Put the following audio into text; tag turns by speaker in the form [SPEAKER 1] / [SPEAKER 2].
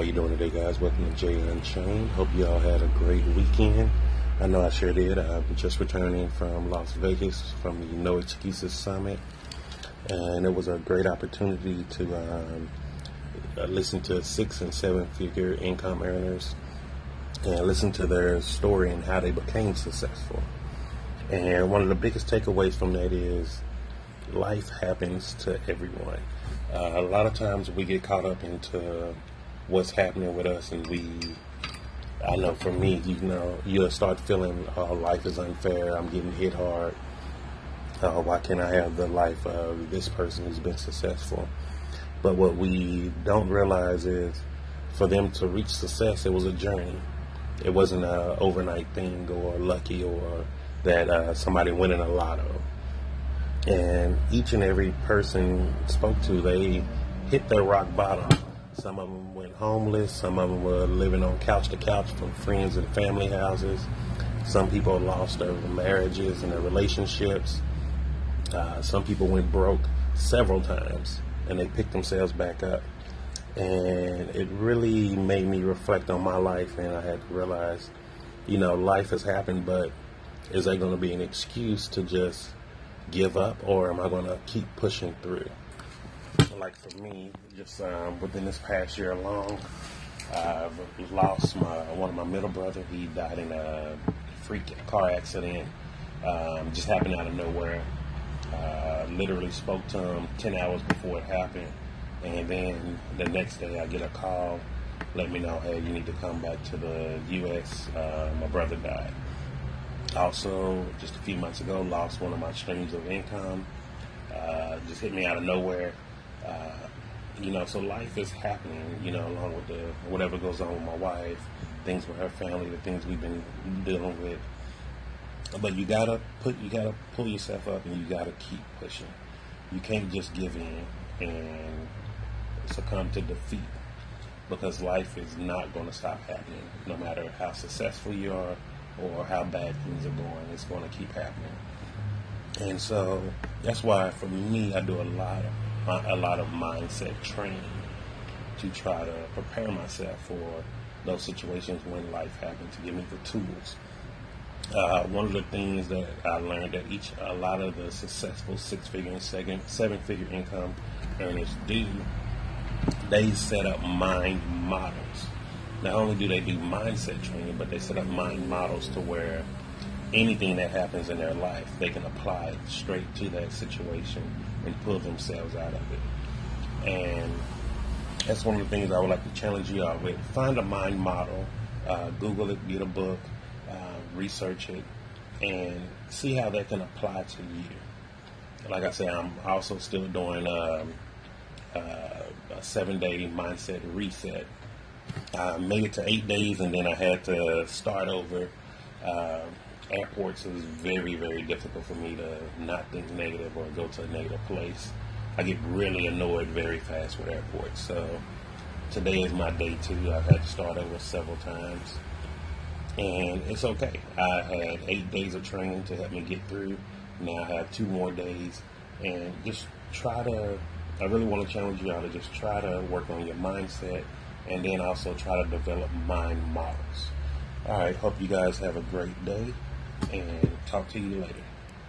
[SPEAKER 1] you doing today, guys? Welcome to Jay Unchained. Hope you all had a great weekend. I know I sure did. I'm just returning from Las Vegas from the No Excuses Summit, and it was a great opportunity to um, uh, listen to six and seven figure income earners and listen to their story and how they became successful. And one of the biggest takeaways from that is life happens to everyone. Uh, a lot of times we get caught up into what's happening with us, and we, I know for me, you know, you'll start feeling, oh, life is unfair, I'm getting hit hard. Uh, why can't I have the life of this person who's been successful? But what we don't realize is for them to reach success, it was a journey. It wasn't an overnight thing or lucky or that uh, somebody winning a lotto. And each and every person spoke to, they hit their rock bottom. Some of them went homeless. Some of them were living on couch to couch from friends and family houses. Some people lost their marriages and their relationships. Uh, some people went broke several times and they picked themselves back up. And it really made me reflect on my life, and I had to realize, you know, life has happened, but is that going to be an excuse to just give up, or am I going to keep pushing through? Like for me, just um, within this past year alone, I've lost my one of my middle brother. He died in a freak car accident. Um, just happened out of nowhere. Uh, literally spoke to him 10 hours before it happened. And then the next day I get a call, let me know, hey, you need to come back to the U.S. Uh, my brother died. Also, just a few months ago, lost one of my streams of income. Uh, just hit me out of nowhere. You know, so life is happening, you know, along with the whatever goes on with my wife, things with her family, the things we've been dealing with. But you gotta put, you gotta pull yourself up, and you gotta keep pushing. You can't just give in and succumb to defeat because life is not going to stop happening, no matter how successful you are or how bad things are going. It's going to keep happening. And so that's why, for me, I do a lot of a lot of mindset training to try to prepare myself for those situations when life happens to give me the tools. Uh, one of the things that I learned that each a lot of the successful six figure and seven seven figure income earners do, they set up mind models not only do they do mindset training, but they set up mind models to where anything that happens in their life, they can apply straight to that situation and pull themselves out of it. And that's one of the things I would like to challenge you all with. Find a mind model, uh, Google it, get a book, uh, research it, and see how that can apply to you. Like I said, I'm also still doing um, uh, a seven day mindset reset I made it to eight days and then I had to start over. Uh, airports is very, very difficult for me to not think negative or go to a negative place. I get really annoyed very fast with airports. So today is my day two. I've had to start over several times. And it's okay. I had eight days of training to help me get through. Now I have two more days. And just try to, I really want to challenge you all to just try to work on your mindset and then also try to develop mind models. All right, hope you guys have a great day and talk to you later.